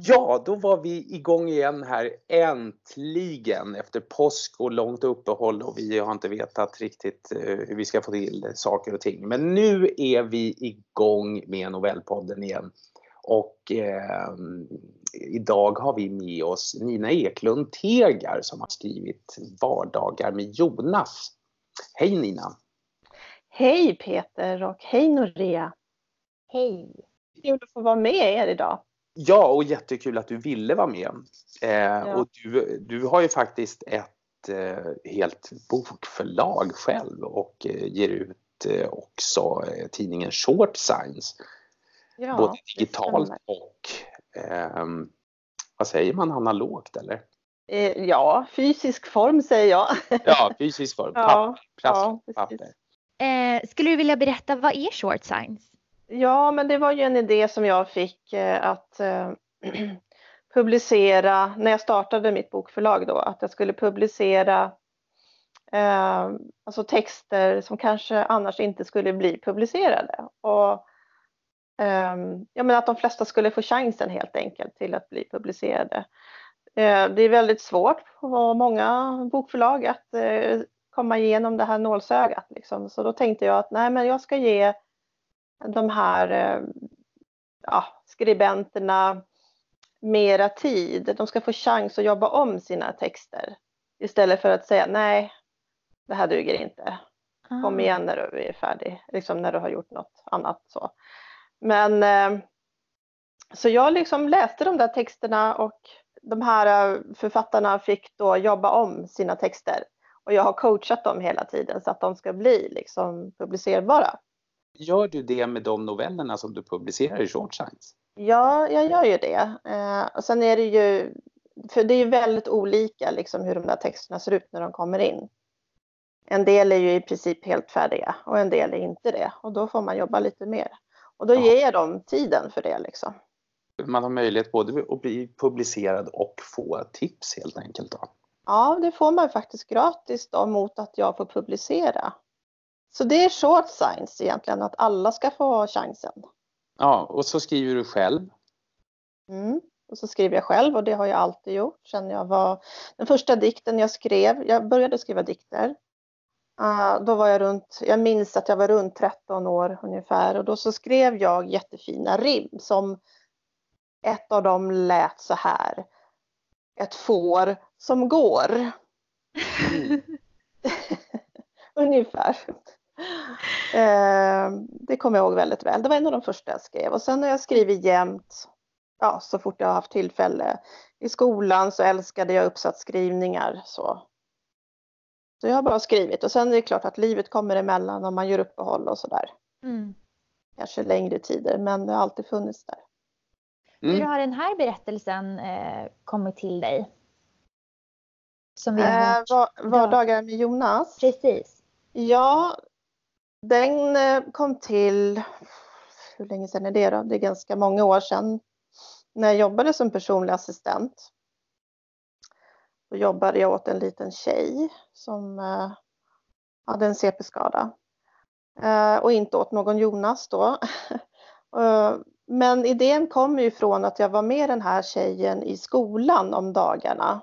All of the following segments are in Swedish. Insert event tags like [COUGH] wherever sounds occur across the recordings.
Ja, då var vi igång igen här äntligen efter påsk och långt uppehåll och vi har inte vetat riktigt eh, hur vi ska få till saker och ting. Men nu är vi igång med Novellpodden igen. Och eh, idag har vi med oss Nina Eklund Tegar som har skrivit Vardagar med Jonas. Hej Nina! Hej Peter och hej Norea! Hej! Kul att få vara med er idag. Ja, och jättekul att du ville vara med. Eh, Ja. Och du, du har ju faktiskt ett eh, helt bokförlag själv och eh, ger ut eh, också eh, tidningen Short Science. Ja, både digitalt och ehm, vad säger man, analogt eller? Eh, Ja, fysisk form säger jag. Ja, fysisk form, [LAUGHS] Ja, papper, plast, ja, papper. Skulle du vilja berätta, vad är short science? Ja, men det var ju en idé som jag fick eh, att eh, [CLEARS THROAT] publicera när jag startade mitt bokförlag då, att jag skulle publicera eh, alltså texter som kanske annars inte skulle bli publicerade. Och, eh, ja, men att de flesta skulle få chansen helt enkelt till att bli publicerade. Eh, det är väldigt svårt på många bokförlag att eh, komma igenom det här nålsögat. Liksom. Så då tänkte jag att nej, men jag ska ge de här eh, ja, skribenterna mera tid. De ska få chans att jobba om sina texter istället för att säga nej, det här duger inte. Kom Ah. igen när du är färdig, liksom när du har gjort något annat. Så. Men eh, så jag liksom läste de där texterna och de här eh, författarna fick då jobba om sina texter. Och jag har coachat dem hela tiden så att de ska bli liksom publicerbara. Gör du det med de novellerna som du publicerar i Short Science? Ja, jag gör ju det. Eh, och sen är det ju, för det är ju väldigt olika liksom hur de där texterna ser ut när de kommer in. En del är ju i princip helt färdiga och en del är inte det. Och då får man jobba lite mer. Och då Ja. ger jag dem tiden för det liksom. Man har möjlighet både att bli publicerad och få tips helt enkelt. Då. Ja, det får man faktiskt gratis då mot att jag får publicera. Så det är short science egentligen, att alla ska få ha chansen. Ja, och så skriver du själv. Mm. Och så skriver jag själv och det har jag alltid gjort sen jag var den första dikten jag skrev. Jag började skriva dikter. Ah, då var jag runt, jag minns att jag var runt 13 år ungefär och då så skrev jag jättefina rim som ett av dem lät så här. Ett får som går. [LAUGHS] [LAUGHS] Ungefär. Eh, det kommer jag ihåg väldigt väl. Det var en av de första jag skrev. Och sen har jag skrivit jämt. Ja, så fort jag har haft tillfälle. I skolan så älskade jag uppsatsskrivningar. Så. så jag har bara skrivit. Och sen är det klart att livet kommer emellan och man gör uppehåll och sådär. Mm. Kanske längre tider, men det har alltid funnits där. Hur Mm. har den här berättelsen eh, kommit till dig? Som vi har Eh, var, vardagar med Jonas. Precis. Ja, den eh, kom till, hur länge sedan är det då? Det är ganska många år sedan. När jag jobbade som personlig assistent. Då jobbade jag åt en liten tjej som eh, hade en CP-skada. Eh, och inte åt någon Jonas då. [LAUGHS] Men idén kom ju från att jag var med den här tjejen i skolan om dagarna.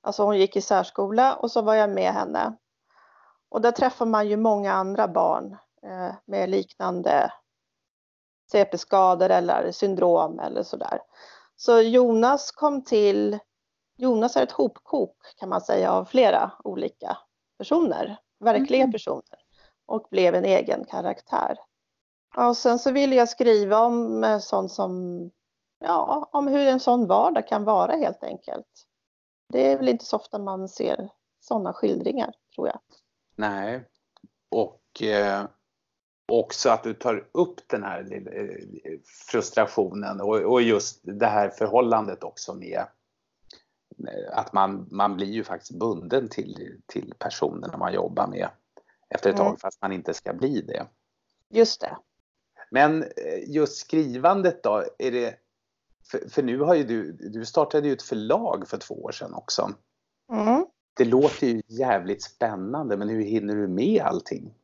Alltså hon gick i särskola och så var jag med henne. Och där träffar man ju många andra barn eh, med liknande CP-skador eller syndrom eller sådär. Så Jonas kom till, Jonas är ett hopkok kan man säga av flera olika personer, verkliga Mhm. personer och blev en egen karaktär. Och sen så ville jag skriva om eh, sånt som, ja, om hur en sån vardag kan vara helt enkelt. Det är väl inte så ofta man ser sådana skildringar tror jag. Nej. Och eh, också att du tar upp den här eh, frustrationen och, och just det här förhållandet också med eh, att man, man blir ju faktiskt bunden till, till personerna man jobbar med efter ett Mm. tag fast man inte ska bli det. Just det. Men eh, just skrivandet då, är det för, för nu har ju du, du startade ju ett förlag för två år sedan också. Mm. Det låter ju jävligt spännande men hur hinner du med allting?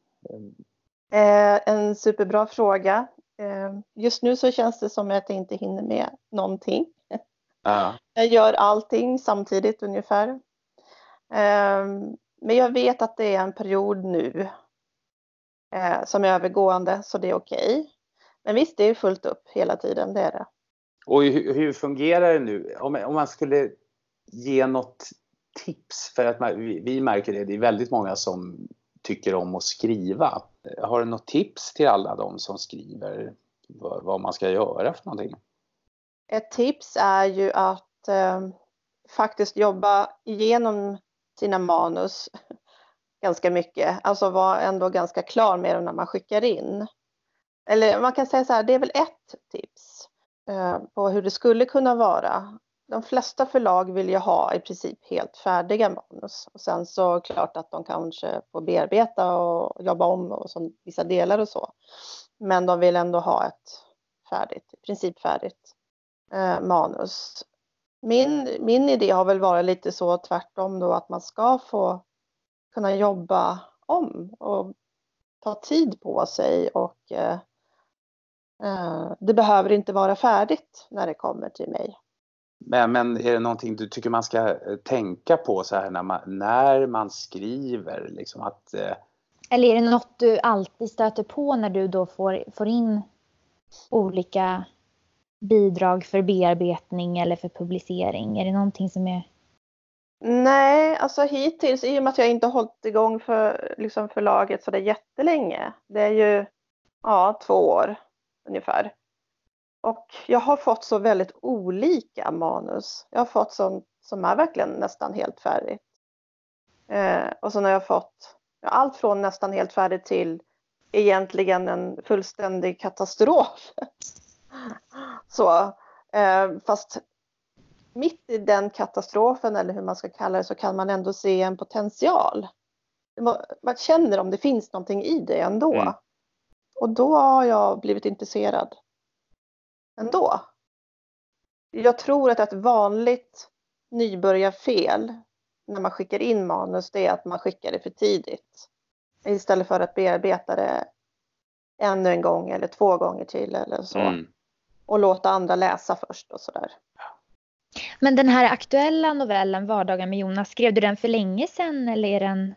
Eh, en superbra fråga. Eh, just nu så känns det som att jag inte hinner med någonting. Ja. Jag gör allting samtidigt ungefär. Ehm, men jag vet att det är en period nu eh, som är övergående så det är okej. Men visst, det är fullt upp hela tiden, det är det. Och hur, hur fungerar det nu? Om, om man skulle ge något tips, för att vi, vi märker det, det är väldigt många som tycker om att skriva. Har du något tips till alla de som skriver vad, vad man ska göra för någonting? Ett tips är ju att eh, faktiskt jobba igenom sina manus [LAUGHS] ganska mycket. Alltså vara ändå ganska klar med dem när man skickar in. Eller man kan säga så här, det är väl ett tips eh, på hur det skulle kunna vara. De flesta förlag vill ju ha i princip helt färdiga manus. Och sen så klart att de kanske får bearbeta och jobba om och så, vissa delar och så. Men de vill ändå ha ett färdigt, i princip färdigt eh, manus. Min, min idé har väl varit lite så tvärtom då att man ska få kunna jobba om och ta tid på sig och eh, eh, det behöver inte vara färdigt när det kommer till mig. Men, men är det någonting du tycker man ska eh, tänka på så här när man, när man skriver? Liksom att, eh... Eller är det något du alltid stöter på när du då får, får in olika bidrag för bearbetning eller för publicering? Är det någonting som är Nej, alltså hittills, i och med att jag inte har hållit igång för liksom förlaget så det är jättelänge. Det är ju ja, två år ungefär. Och jag har fått så väldigt olika manus. Jag har fått sånt som är verkligen nästan helt färdigt. Eh, och så har jag fått ja, allt från nästan helt färdigt till egentligen en fullständig katastrof. [LAUGHS] så, eh, fast mitt i den katastrofen eller hur man ska kalla det så kan man ändå se en potential. Man känner om det finns någonting i det ändå. Mm. Och då har jag blivit intresserad. Ändå. Jag tror att ett vanligt nybörjarfel när man skickar in manus det är att man skickar det för tidigt. Istället för att bearbeta det ännu en gång eller två gånger till eller så. Mm. Och låta andra läsa först och sådär. Men den här aktuella novellen Vardagar med Jonas, skrev du den för länge sedan eller är den?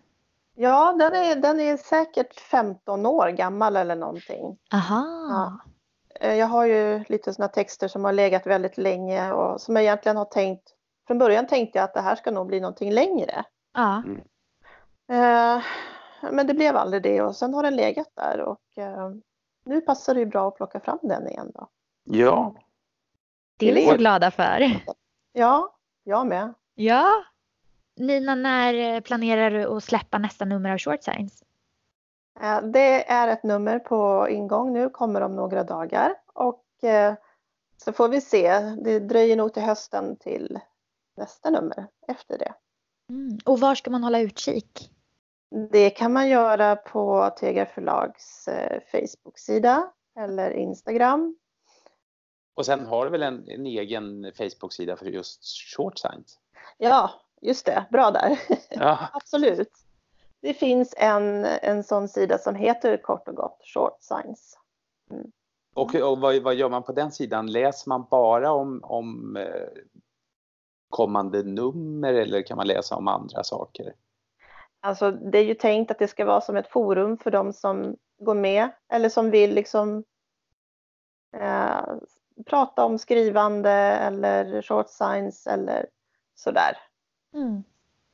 Ja, den är, den är säkert 15 år gammal eller någonting. Aha. Ja. Eh, jag har ju lite sådana texter som har legat väldigt länge och som jag egentligen har tänkt. Från början tänkte jag att det här ska nog bli någonting längre. Ja. Mm. Eh, men det blev aldrig det och sen har den legat där och eh, nu passar det ju bra att plocka fram den igen då. Ja. Det är vi så glada för. Ja, jag med. Ja. Nina, när planerar du att släppa nästa nummer av Short Science? Eh, det är ett nummer på ingång nu, kommer om några dagar. Och eh, så får vi se. Det dröjer nog till hösten till nästa nummer efter det. Mm. Och var ska man hålla utkik? Det kan man göra på Tegar förlags eh, Facebook-sida eller Instagram och sen har du väl en, en egen Facebook-sida för just short science? Ja, just det. Bra där. Ja. [LAUGHS] Absolut. Det finns en, en sån sida som heter kort och gott short science. Mm. Och, och vad, vad, gör man på den sidan? Läser man bara om, om eh, kommande nummer eller kan man läsa om andra saker? Alltså det är ju tänkt att det ska vara som ett forum för de som går med eller som vill liksom eh, prata om skrivande eller short science eller sådär. Mm.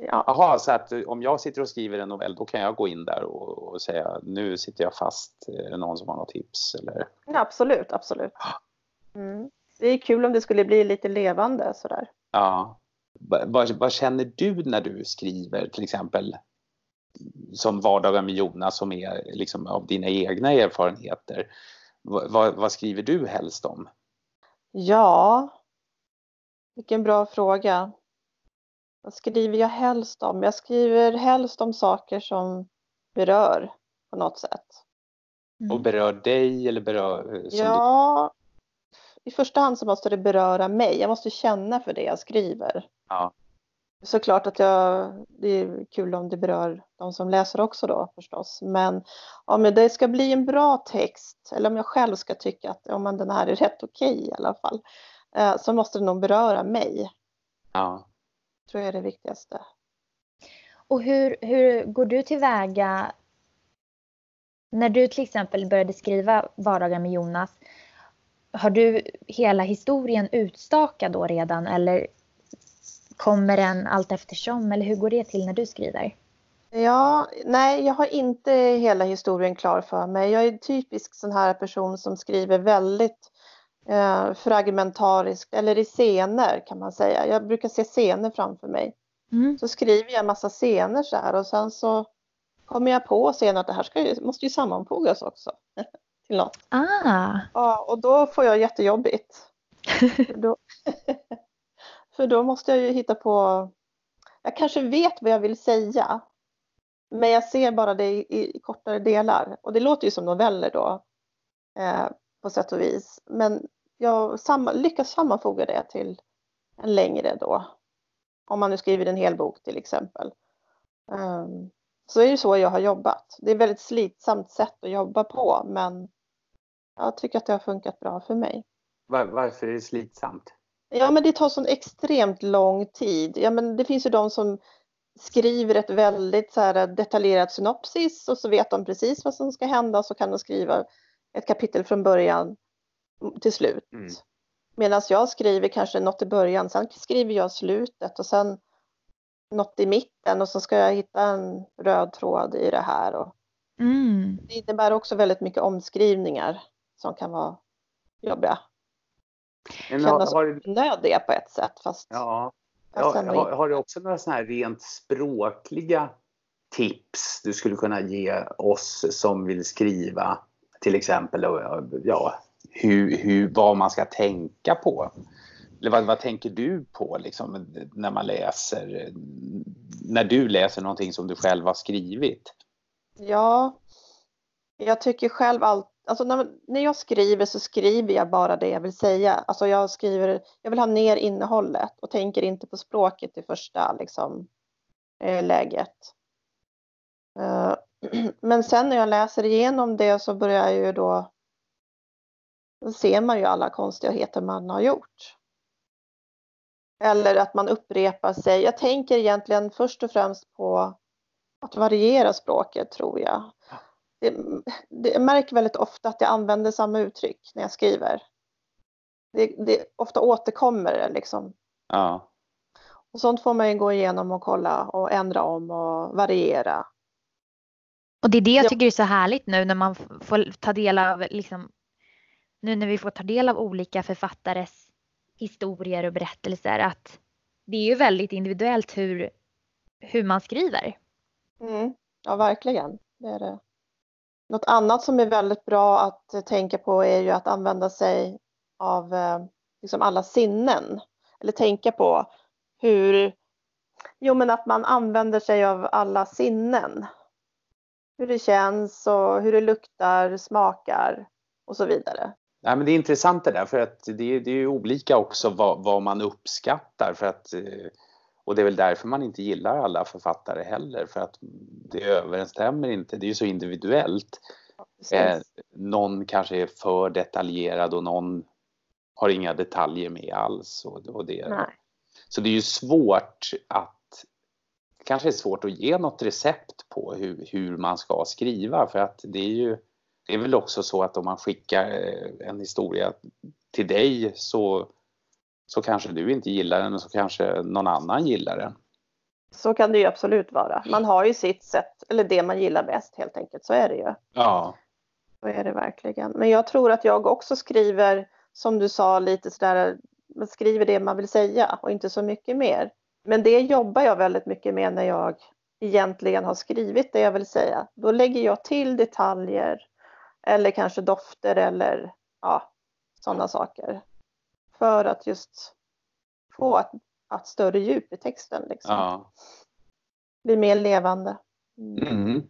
Ja. Jaha, så att om jag sitter och skriver en novell då kan jag gå in där och, och säga nu sitter jag fast, är det någon som har något tips? Eller? Ja, absolut, absolut. Mm. Det är kul om det skulle bli lite levande sådär. Ja. Vad, vad känner du när du skriver till exempel som Vardagar med Jonas som är liksom av dina egna erfarenheter? Vad, vad skriver du helst om? Ja, vilken bra fråga. Vad skriver jag helst om? Jag skriver helst om saker som berör på något sätt. Mm. Och berör dig eller berör? Eh, ja, du... i första hand så måste det beröra mig. Jag måste känna för det jag skriver. Ja. Såklart att jag, det är kul om det berör de som läser också då förstås. Men om det ska bli en bra text eller om jag själv ska tycka att men den här är rätt okej okay, i alla fall. eh, så måste det nog beröra mig. Ja. Tror jag är det viktigaste. Och hur, hur går du tillväga när du till exempel började skriva Vardagar med Jonas? Har du hela historien utstakad då redan eller kommer den allt eftersom? Eller hur går det till när du skriver? Ja, nej, jag har inte hela historien klar för mig. Jag är en typisk sån här person som skriver väldigt eh, fragmentariskt, eller i scener kan man säga. Jag brukar se scener framför mig. Mm. Så skriver jag en massa scener så här och sen så kommer jag på sen att det här ju, måste ju sammanfogas också [LAUGHS] till något. Ah, Ja, och då får jag jättejobbigt. [LAUGHS] För då, [LAUGHS] för då måste jag ju hitta på... Jag kanske vet vad jag vill säga. Men jag ser bara det i, i kortare delar. Och det låter ju som noveller då. Eh, på sätt och vis. Men jag samma, lyckas sammanfoga det till en längre då. Om man nu skriver en hel bok till exempel. Um, så är det så jag har jobbat. Det är ett väldigt slitsamt sätt att jobba på men jag tycker att det har funkat bra för mig. Var, varför är det slitsamt? Ja, men det tar sån extremt lång tid. Ja, men det finns ju de som skriver ett väldigt så här, detaljerat synopsis och så vet de precis vad som ska hända så kan de skriva ett kapitel från början till slut. Mm. Medan jag skriver kanske något i början, sen skriver jag slutet och sen något i mitten och så ska jag hitta en röd tråd i det här. Och mm. det innebär också väldigt mycket omskrivningar som kan vara jobbiga. Men har, Kännas har, nödiga på ett sätt fast ja, ja, har, har du också några sådana här rent språkliga tips du skulle kunna ge oss som vill skriva till exempel och, ja, hur, hur, vad man ska tänka på? Eller vad, vad tänker du på liksom, när man läser, när du läser någonting som du själv har skrivit? Ja, jag tycker själv allt, alltså när, när jag skriver så skriver jag bara det jag vill säga. Alltså jag skriver, jag vill ha ner innehållet och tänker inte på språket i första liksom, eh, läget. Eh, [CLEARS THROAT] men sen när jag läser igenom det så börjar jag ju då, då ser man ju alla konstigheter man har gjort. Eller att man upprepar sig. Jag tänker egentligen först och främst på att variera språket tror jag. Det, det, jag märker väldigt ofta att jag använder samma uttryck när jag skriver. Det, det ofta återkommer det liksom. Ja. Och sånt får man ju gå igenom och kolla och ändra om och variera. Och det är det jag Ja. tycker är så härligt nu när man får ta del av, liksom, nu när vi får ta del av olika författares historier och berättelser att det är ju väldigt individuellt hur, hur man skriver. Mm, ja, verkligen. Det är det. Något annat som är väldigt bra att tänka på är ju att använda sig av eh, liksom alla sinnen. Eller tänka på hur, jo men att man använder sig av alla sinnen. Hur det känns och hur det luktar, smakar och så vidare. Nej, men det är intressant det där för att det, är- det är ju olika också vad, vad man uppskattar för att eh, och det är väl därför man inte gillar alla författare heller för att det överensstämmer inte. Det är ju så individuellt. Eh, Precis. någon kanske är för detaljerad och någon har inga detaljer med alls. Och, och det, Nej. Så det är ju svårt att kanske är svårt att ge något recept på hur, hur man ska skriva för att det är ju det är väl också så att om man skickar eh, en historia till dig så, så kanske du inte gillar den och så kanske någon annan gillar den. Så kan det ju absolut vara. Man har ju sitt sätt, eller det man gillar bäst helt enkelt. Så är det ju. Ja, Så är det verkligen. Men jag tror att jag också skriver, som du sa, lite sådär, man skriver det man vill säga och inte så mycket mer. Men det jobbar jag väldigt mycket med när jag egentligen har skrivit det jag vill säga. Då lägger jag till detaljer eller kanske dofter eller ja, sådana saker. För att just få ett, ett större djup i texten. Liksom. ja. Bli mer levande. Mm. Mm.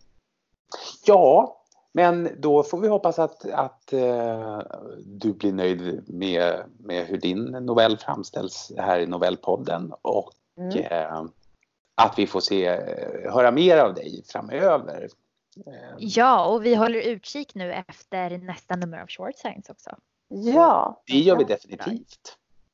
Ja, men då får vi hoppas att, att eh, du blir nöjd med, med hur din novell framställs här i Novellpodden och Mm. eh, att vi får se, eh, höra mer av dig framöver. Eh, Ja, och vi håller utkik nu efter nästa nummer av Short Science också. Ja. det gör vi definitivt.